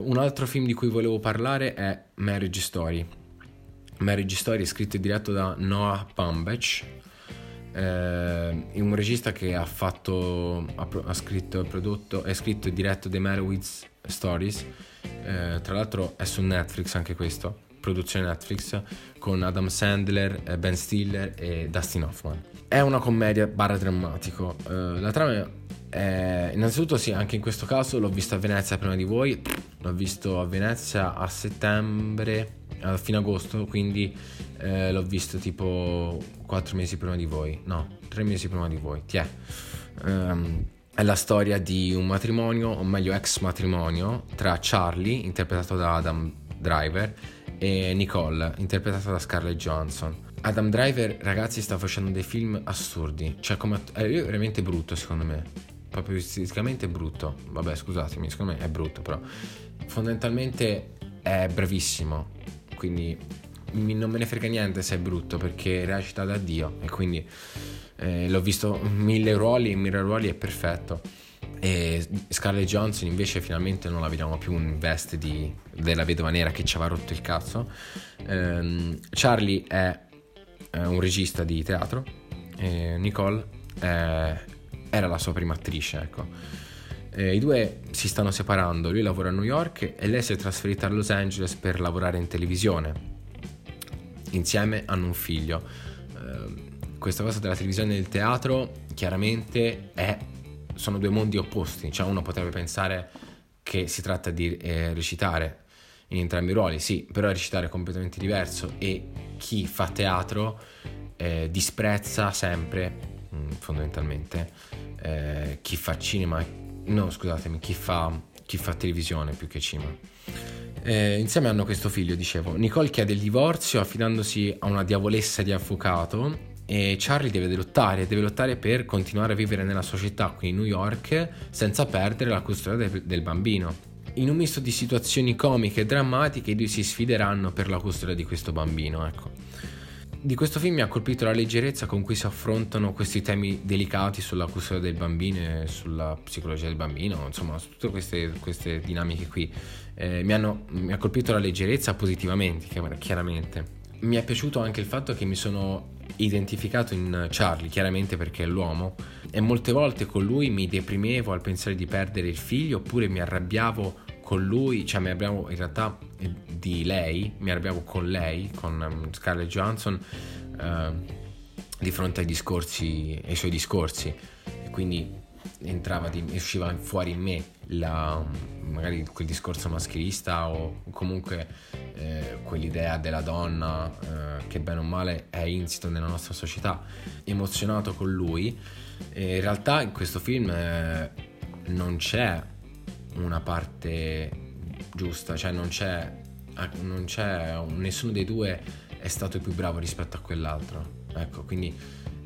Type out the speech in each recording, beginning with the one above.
Un altro film di cui volevo parlare è Marriage Story. Marriage Story è scritto e diretto da Noah Baumbach, eh, un regista che ha fatto, ha, ha scritto, prodotto, è scritto e diretto The Merowitz Stories, eh, tra l'altro è su Netflix anche questo, produzione Netflix, con Adam Sandler, eh, Ben Stiller e Dustin Hoffman. È una commedia barra drammatico, eh, la trama è, innanzitutto sì, anche in questo caso l'ho visto a Venezia prima di voi, l'ho visto a Venezia a settembre, a fine agosto, quindi eh, l'ho visto tipo 4 mesi prima di voi, no, 3 mesi prima di voi, ti è. Um, è la storia di un matrimonio, o meglio ex matrimonio, tra Charlie, interpretato da Adam Driver, e Nicole, interpretata da Scarlett Johansson. Adam Driver, ragazzi, sta facendo dei film assurdi, cioè come è veramente brutto secondo me, proprio esteticamente brutto, vabbè scusatemi, secondo me è brutto però, fondamentalmente è bravissimo, quindi non me ne frega niente se è brutto perché recita da Dio e quindi eh, l'ho visto mille ruoli, mille ruoli è perfetto. E Scarlett Johnson invece finalmente non la vediamo più in veste di, della vedova nera che ci aveva rotto il cazzo. Um, Charlie è, è, un regista di teatro e Nicole è, era la sua prima attrice, ecco. E I due si stanno separando, lui lavora a New York e lei si è trasferita a Los Angeles per lavorare in televisione insieme hanno un figlio. Uh, questa cosa della televisione e del teatro chiaramente è, sono due mondi opposti, cioè uno potrebbe pensare che si tratta di eh, recitare in entrambi i ruoli, sì, però recitare è completamente diverso e chi fa teatro eh, disprezza sempre, mm, fondamentalmente, eh, chi fa cinema, no scusatemi, chi fa, chi fa televisione più che cinema. Eh, insieme hanno questo figlio, dicevo. Nicole chiede il divorzio affidandosi a una diavolessa di avvocato e Charlie deve lottare, deve lottare per continuare a vivere nella sua città, qui in New York, senza perdere la custodia del, del bambino. In un misto di situazioni comiche e drammatiche, i due si sfideranno per la custodia di questo bambino, ecco. Di questo film mi ha colpito la leggerezza con cui si affrontano questi temi delicati sulla custodia del bambino e sulla psicologia del bambino, insomma, su tutte queste, queste dinamiche qui. Eh, mi, hanno, mi, ha colpito la leggerezza positivamente, chiaramente. Mi è piaciuto anche il fatto che mi sono identificato in Charlie, chiaramente perché è l'uomo, e molte volte con lui mi deprimevo al pensare di perdere il figlio oppure mi arrabbiavo con lui, cioè mi arrabbiavo in realtà eh, di lei, mi arrabbiavo con lei, con um, Scarlett Johansson, uh, di fronte ai discorsi, ai suoi discorsi. E quindi entrava di, usciva fuori in me la, magari quel discorso maschilista o comunque eh, quell'idea della donna eh, che bene o male è insito nella nostra società emozionato con lui e in realtà in questo film eh, non c'è una parte giusta, cioè non c'è, non c'è, nessuno dei due è stato più bravo rispetto a quell'altro. Ecco, quindi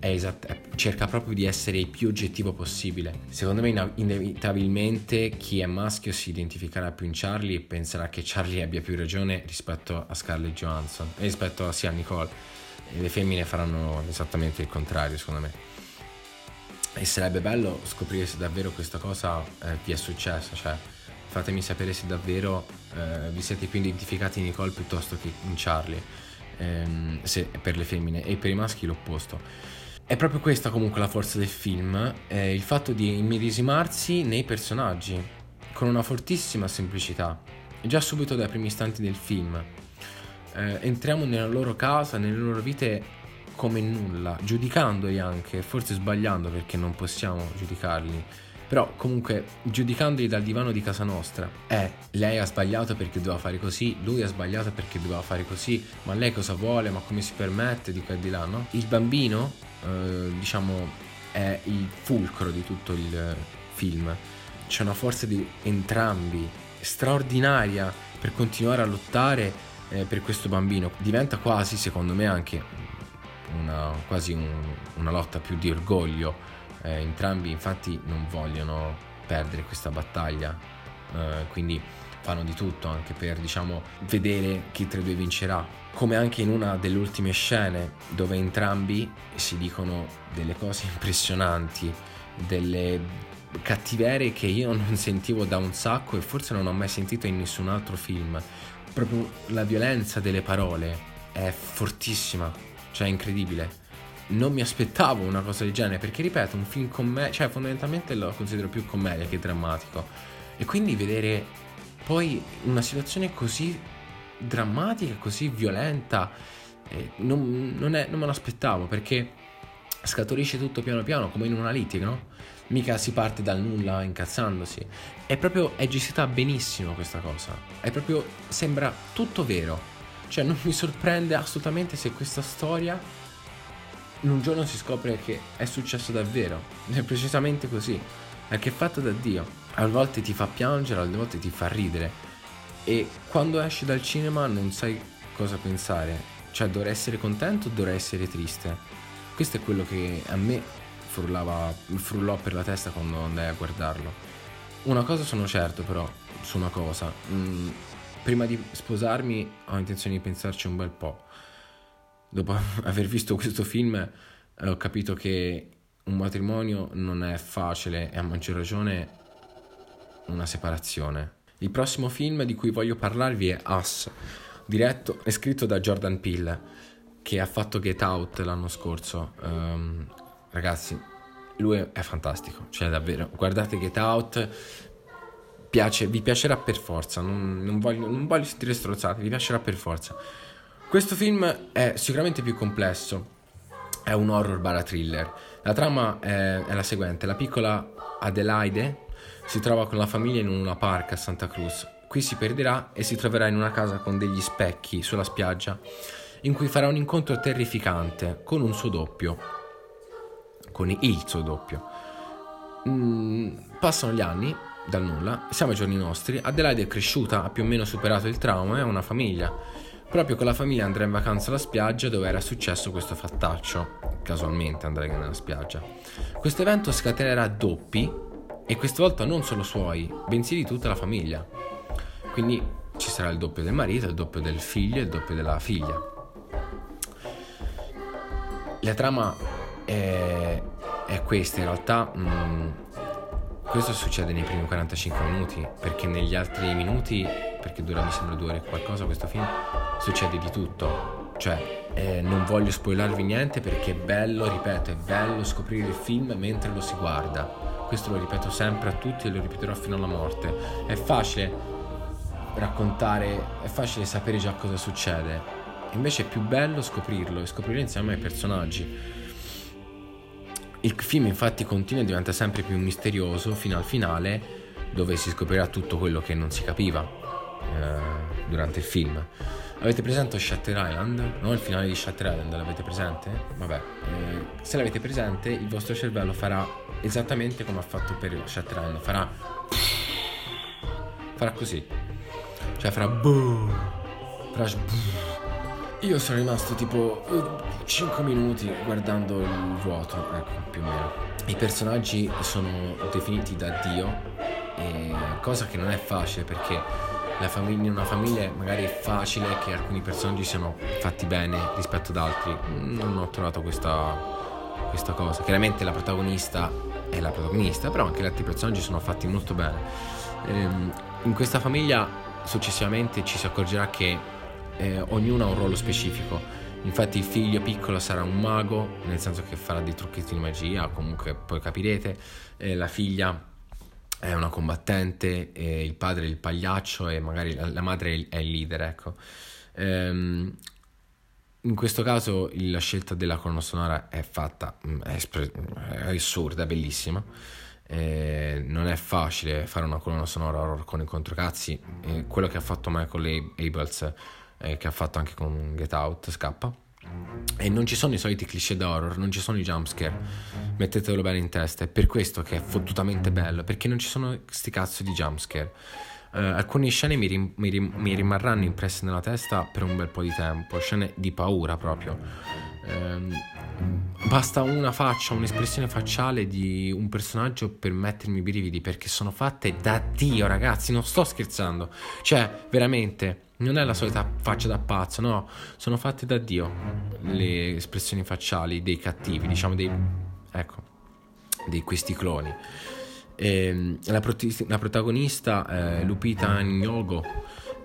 esatt- cerca proprio di essere il più oggettivo possibile. Secondo me inevitabilmente chi è maschio si identificherà più in Charlie e penserà che Charlie abbia più ragione rispetto a Scarlett Johansson e rispetto a, sì, a Nicole. E le femmine faranno esattamente il contrario, secondo me. E sarebbe bello scoprire se davvero questa cosa eh, vi è successa, cioè fatemi sapere se davvero eh, vi siete più identificati in Nicole piuttosto che in Charlie, ehm, se, per le femmine, e per i maschi l'opposto. È proprio questa comunque la forza del film, eh, il fatto di immedesimarsi nei personaggi, con una fortissima semplicità, già subito dai primi istanti del film. Eh, entriamo nella loro casa, nelle loro vite come nulla, giudicandoli anche, forse sbagliando perché non possiamo giudicarli, però comunque giudicandoli dal divano di casa nostra. Eh, lei ha sbagliato perché doveva fare così, lui ha sbagliato perché doveva fare così, ma lei cosa vuole, ma come si permette di qua e di là, no? Il bambino, eh, diciamo, è il fulcro di tutto il film. C'è una forza di entrambi straordinaria per continuare a lottare eh, per questo bambino. Diventa quasi, secondo me, anche una, quasi un, una lotta più di orgoglio. Eh, entrambi infatti non vogliono perdere questa battaglia, eh, quindi fanno di tutto anche per diciamo vedere chi tra i due vincerà. Come anche in una delle ultime scene dove entrambi si dicono delle cose impressionanti, delle, cattiverie che io non sentivo da un sacco e forse non ho mai sentito in nessun altro film. Proprio la violenza delle parole è fortissima, cioè è incredibile. Non mi aspettavo una cosa del genere perché, ripeto, un film commedia, cioè fondamentalmente lo considero più commedia che drammatico. E quindi vedere poi una situazione così drammatica, così violenta, eh, non, non, è, non me lo aspettavo perché scaturisce tutto piano piano come in una litiga, no? Mica si parte dal nulla incazzandosi. È proprio, è gestita benissimo questa cosa. È proprio, sembra tutto vero. Cioè non mi sorprende assolutamente se questa storia in un giorno si scopre che è successo davvero. È precisamente così. Perché è fatto da Dio. A volte ti fa piangere, a volte ti fa ridere. E quando esci dal cinema non sai cosa pensare. Cioè dovrei essere contento o dovrei essere triste? Questo è quello che a me frullava, frullò per la testa quando andai a guardarlo. Una cosa sono certo però, su una cosa. Mm, prima di sposarmi ho intenzione di pensarci un bel po'. Dopo aver visto questo film eh, ho capito che un matrimonio non è facile e a maggior ragione una separazione. Il prossimo film di cui voglio parlarvi è Us, diretto e scritto da Jordan Peele, che ha fatto Get Out l'anno scorso. Um, ragazzi, lui è fantastico, cioè davvero, guardate Get Out, piace, vi piacerà per forza, non, non, voglio, non voglio sentire strozzate, vi piacerà per forza. Questo film è sicuramente più complesso, è un horror bara thriller. La trama è, è, la seguente, la piccola Adelaide si trova con la famiglia in una park a Santa Cruz. Qui si perderà e si troverà in una casa con degli specchi sulla spiaggia in cui farà un incontro terrificante con un suo doppio, con il suo doppio. Mm, passano gli anni dal nulla, siamo ai giorni nostri, Adelaide è cresciuta, ha più o meno superato il trauma e ha una famiglia. Proprio con la famiglia andrà in vacanza alla spiaggia dove era successo questo fattaccio. Casualmente andrà nella spiaggia. Questo evento scatenerà doppi e questa volta non solo suoi, bensì di tutta la famiglia. Quindi ci sarà il doppio del marito, il doppio del figlio e il doppio della figlia. La trama è, è questa, in realtà mh, mm, questo succede nei primi 45 minuti, perché negli altri minuti, perché dura mi sembra due ore e qualcosa questo film, succede di tutto. Cioè, eh, non voglio spoilarvi niente perché è bello, ripeto, è bello scoprire il film mentre lo si guarda. Questo lo ripeto sempre a tutti e lo ripeterò fino alla morte. È facile raccontare, è facile sapere già cosa succede, Invece è più bello scoprirlo e scoprire insieme ai personaggi. Il film infatti continua e diventa sempre più misterioso fino al finale dove si scoprirà tutto quello che non si capiva eh, durante il film. Avete presente Shutter Island? No? Il finale di Shutter Island l'avete presente? Vabbè, eh, se l'avete presente il vostro cervello farà esattamente come ha fatto per Shutter Island, farà farà così. Cioè farà farà io sono rimasto tipo 5 minuti guardando il vuoto, ecco, più o meno. I personaggi sono definiti da Dio, cosa che non è facile perché famiglia, una famiglia magari è facile che alcuni personaggi siano fatti bene rispetto ad altri. Non ho trovato questa, questa cosa. Chiaramente la protagonista è la protagonista, però anche gli altri personaggi sono fatti molto bene. Ehm, in questa famiglia successivamente ci si accorgerà che eh, ognuno ha un ruolo specifico. Infatti il figlio piccolo sarà un mago, nel senso che farà dei trucchetti di magia, comunque poi capirete. Eh, la figlia è una combattente, eh, il padre è il pagliaccio e magari la, la madre è il leader, ecco. Ehm, in questo caso la scelta della colonna sonora è fatta, mm, è, espre- è assurda, è bellissima. Eh, non è facile fare una colonna sonora horror con i controcazzi. Eh, quello che ha fatto Michael Abels eh, che ha fatto anche con Get Out, scappa. E non ci sono i soliti cliché d'horror, non ci sono i jumpscare. Mettetelo bene in testa. È per questo che è fottutamente bello, perché non ci sono sti cazzo di jumpscare. Uh, alcune scene mi, rim- mi, rim- mi, rimarranno impresse nella testa per un bel po' di tempo, scene di paura proprio. Um, basta una faccia, un'espressione facciale di un personaggio per mettermi i brividi, perché sono fatte da Dio, ragazzi, non sto scherzando. Cioè, veramente non è la solita faccia da pazzo, no, sono fatte da Dio le espressioni facciali dei cattivi, diciamo dei, ecco, di questi cloni. E, la, prot- la, protagonista, eh, Lupita Nyong'o,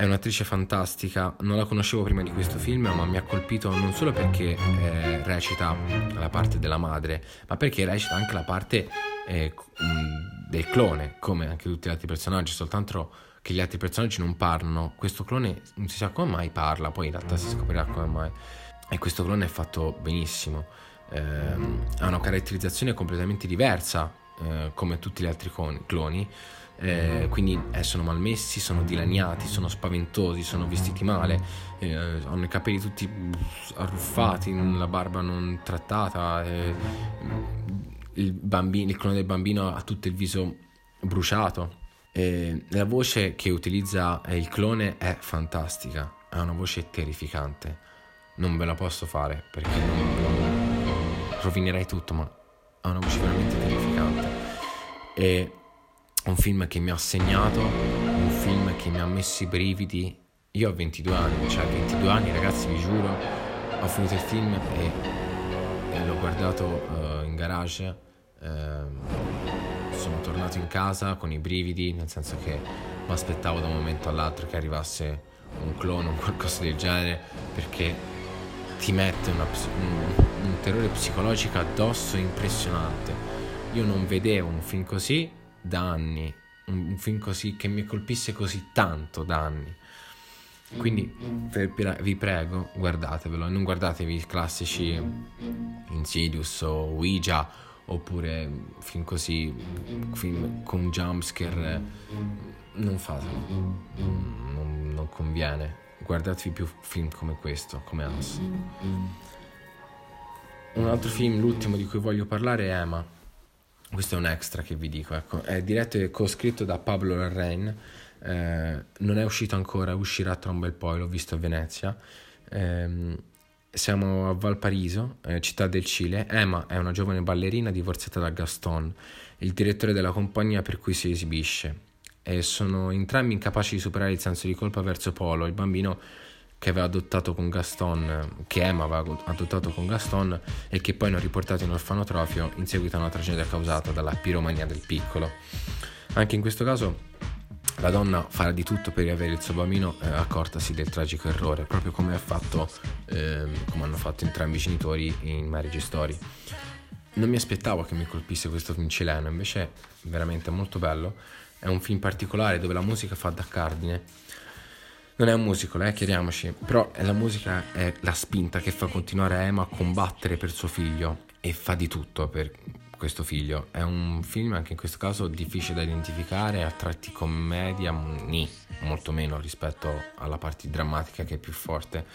è un'attrice fantastica, non la conoscevo prima di questo film, ma mi ha colpito non solo perché eh, recita la parte della madre, ma perché recita anche la parte eh, del clone, come anche tutti gli altri personaggi, soltanto che gli altri personaggi non parlano. Questo clone non si sa come mai parla, poi in realtà si scoprirà come mai. E questo clone è fatto benissimo. Eh, ha una caratterizzazione completamente diversa, eh, come tutti gli altri cloni. Eh, quindi eh, sono malmessi, sono dilaniati, sono spaventosi, sono vestiti male, eh, hanno i capelli tutti arruffati, la barba non trattata, eh, il, bambino, il clone del bambino ha tutto il viso bruciato. E la voce che utilizza il clone è fantastica, ha una voce terrificante. Non ve la posso fare perché non, non rovinerei tutto, ma ha una voce veramente terrificante. È un film che mi ha segnato, un film che mi ha messo i brividi. Io ho 22 anni, cioè 22 anni ragazzi, vi giuro, ho finito il film e, e l'ho guardato uh, in garage. Uh, sono tornato in casa con i brividi, nel senso che mi aspettavo da un momento all'altro che arrivasse un clone o qualcosa del genere, perché ti mette una, un, un terrore psicologico addosso impressionante. Io non vedevo un film così da anni, un, film così che mi colpisse così tanto da anni. Quindi vi prego, guardatevelo e non guardatevi i classici Insidious o Ouija oppure film così, film con jumpscare, non fatelo, non, non conviene. Guardatevi più film come questo, come Us. Un altro film, l'ultimo di cui voglio parlare è Emma. Questo è un extra che vi dico, ecco. È diretto e co-scritto da Pablo Larrain. Eh, non è uscito ancora, uscirà tra un bel po', l'ho visto a Venezia. Eh, siamo a Valpariso, eh, città del Cile. Emma è una giovane ballerina divorziata da Gaston, il direttore della compagnia per cui si esibisce. E sono entrambi incapaci di superare il senso di colpa verso Polo, il bambino che aveva adottato con Gaston, che Emma aveva adottato con Gaston e che poi hanno riportato in orfanotrofio in seguito a una tragedia causata dalla piromania del piccolo. Anche in questo caso la donna farà di tutto per riavere il suo bambino eh, accortasi del tragico errore, proprio come, fatto, eh, come hanno fatto entrambi i genitori in Marriage Story. Non mi aspettavo che mi colpisse questo film cileno, invece è veramente molto bello. È un film particolare dove la musica fa da cardine. Non è un musical, eh, chiariamoci, però la musica è la spinta che fa continuare Emma a combattere per suo figlio e fa di tutto per questo figlio. È un film anche in questo caso difficile da identificare, a tratti commedia, ni, molto meno rispetto alla parte drammatica che è più forte.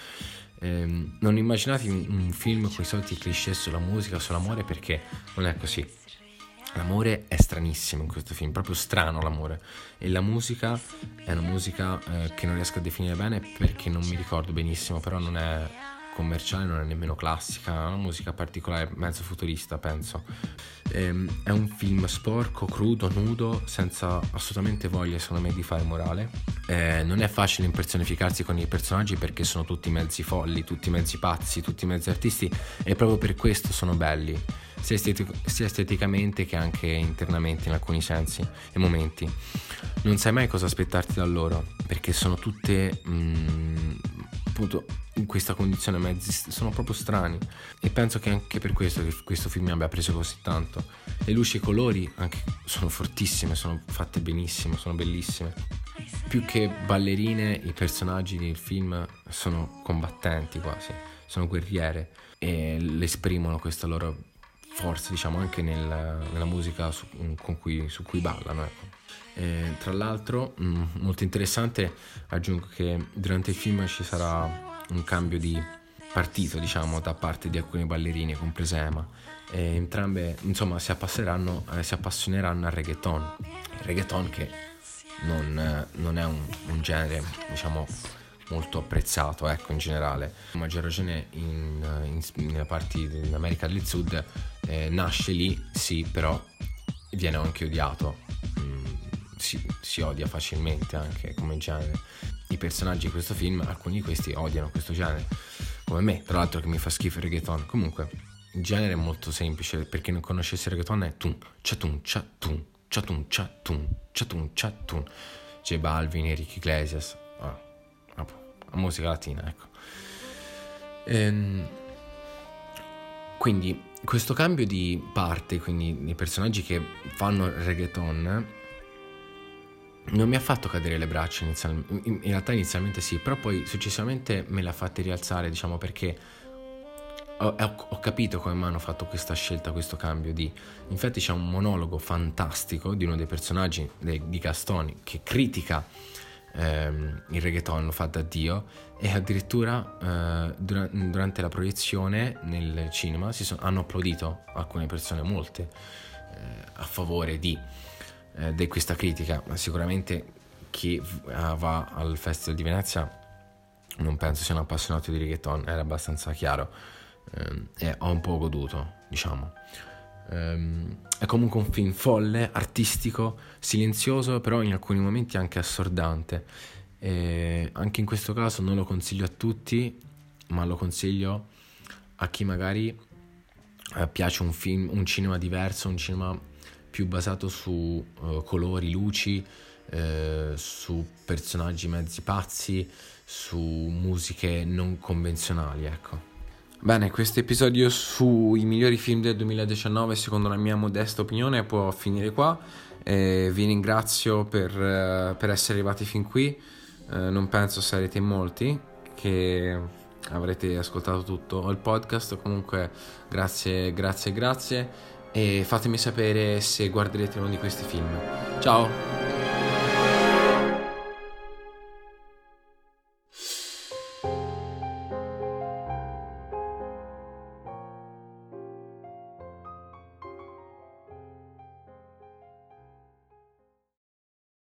Ehm, non immaginate un film con i soliti cliché sulla musica, sull'amore, perché non è così. L'amore è stranissimo in questo film, proprio strano l'amore. E la musica è una musica eh, che non riesco a definire bene perché non mi ricordo benissimo, però non è commerciale, non è nemmeno classica, è una musica particolare, mezzo futurista penso. Ehm, è un film sporco, crudo, nudo, senza assolutamente voglia secondo me di fare morale. Eh, non è facile impersonificarsi con i personaggi perché sono tutti mezzi folli, tutti mezzi pazzi, tutti mezzi artisti e proprio per questo sono belli, sia, estetic- sia esteticamente che anche internamente in alcuni sensi e momenti. Non sai mai cosa aspettarti da loro perché sono tutte... Mm, appunto in questa condizione mezzi sono proprio strani. E penso che anche per questo che questo film mi abbia preso così tanto. Le luci e i colori anche sono fortissime sono fatte benissimo sono bellissime. Più che ballerine i personaggi del film sono combattenti quasi sono guerriere e le esprimono questa loro forza diciamo anche nel, nella musica su cui, su cui ballano ecco. E, tra l'altro, mh, mm, molto interessante, aggiungo che durante il film ci sarà un cambio di partito, diciamo, da parte di alcuni ballerini, compresa Emma. E entrambe, insomma, si, eh, si appassioneranno al reggaeton. Il reggaeton che non, non è un, un, genere, diciamo, molto apprezzato, ecco, in generale. A maggior ragione in, in, nelle parti dell'America del Sud eh, nasce lì, sì, però viene anche odiato. Mm, si, si odia facilmente anche come genere i personaggi di questo film, alcuni di questi odiano questo genere, come me, tra l'altro che mi fa schifo il reggaeton. Comunque, il genere è molto semplice, per chi non conoscesse il reggaeton è tum, cha tum, cha tum, chatun, chatun, chatun, chatun. J Balvin, Enrique Iglesias, ah, a musica latina, ecco. Ehm, quindi questo cambio di parte, quindi i personaggi che fanno reggaeton, non mi ha fatto cadere le braccia inizialmente, in realtà inizialmente sì, però poi successivamente me l'ha fatta rialzare, diciamo perché ho, ho, capito come mi hanno fatto questa scelta, questo cambio di... Infatti c'è un monologo fantastico di uno dei personaggi di Gastoni che critica ehm, il reggaeton, lo fa da Dio e addirittura eh, dura- durante la proiezione nel cinema son, hanno applaudito alcune persone, molte, eh, a favore di, eh, di, questa critica, ma sicuramente chi va al Festival di Venezia non penso sia un appassionato di reggaeton, era abbastanza chiaro ehm, e ho un po' goduto, diciamo. Um, è comunque un film folle, artistico, silenzioso, però in alcuni momenti anche assordante. E anche in questo caso non lo consiglio a tutti, ma lo consiglio a chi magari eh, piace un film, un cinema diverso, un cinema più basato su uh, colori, luci, eh, su personaggi mezzi pazzi, su musiche non convenzionali, ecco. Bene, questo episodio sui migliori film del 2019, secondo la mia modesta opinione, può finire qua. Eh, vi ringrazio per, uh, per, essere arrivati fin qui. Uh, non penso sarete molti che avrete ascoltato tutto il podcast. Comunque, grazie, grazie, grazie. E fatemi sapere se guarderete uno di questi film. Ciao!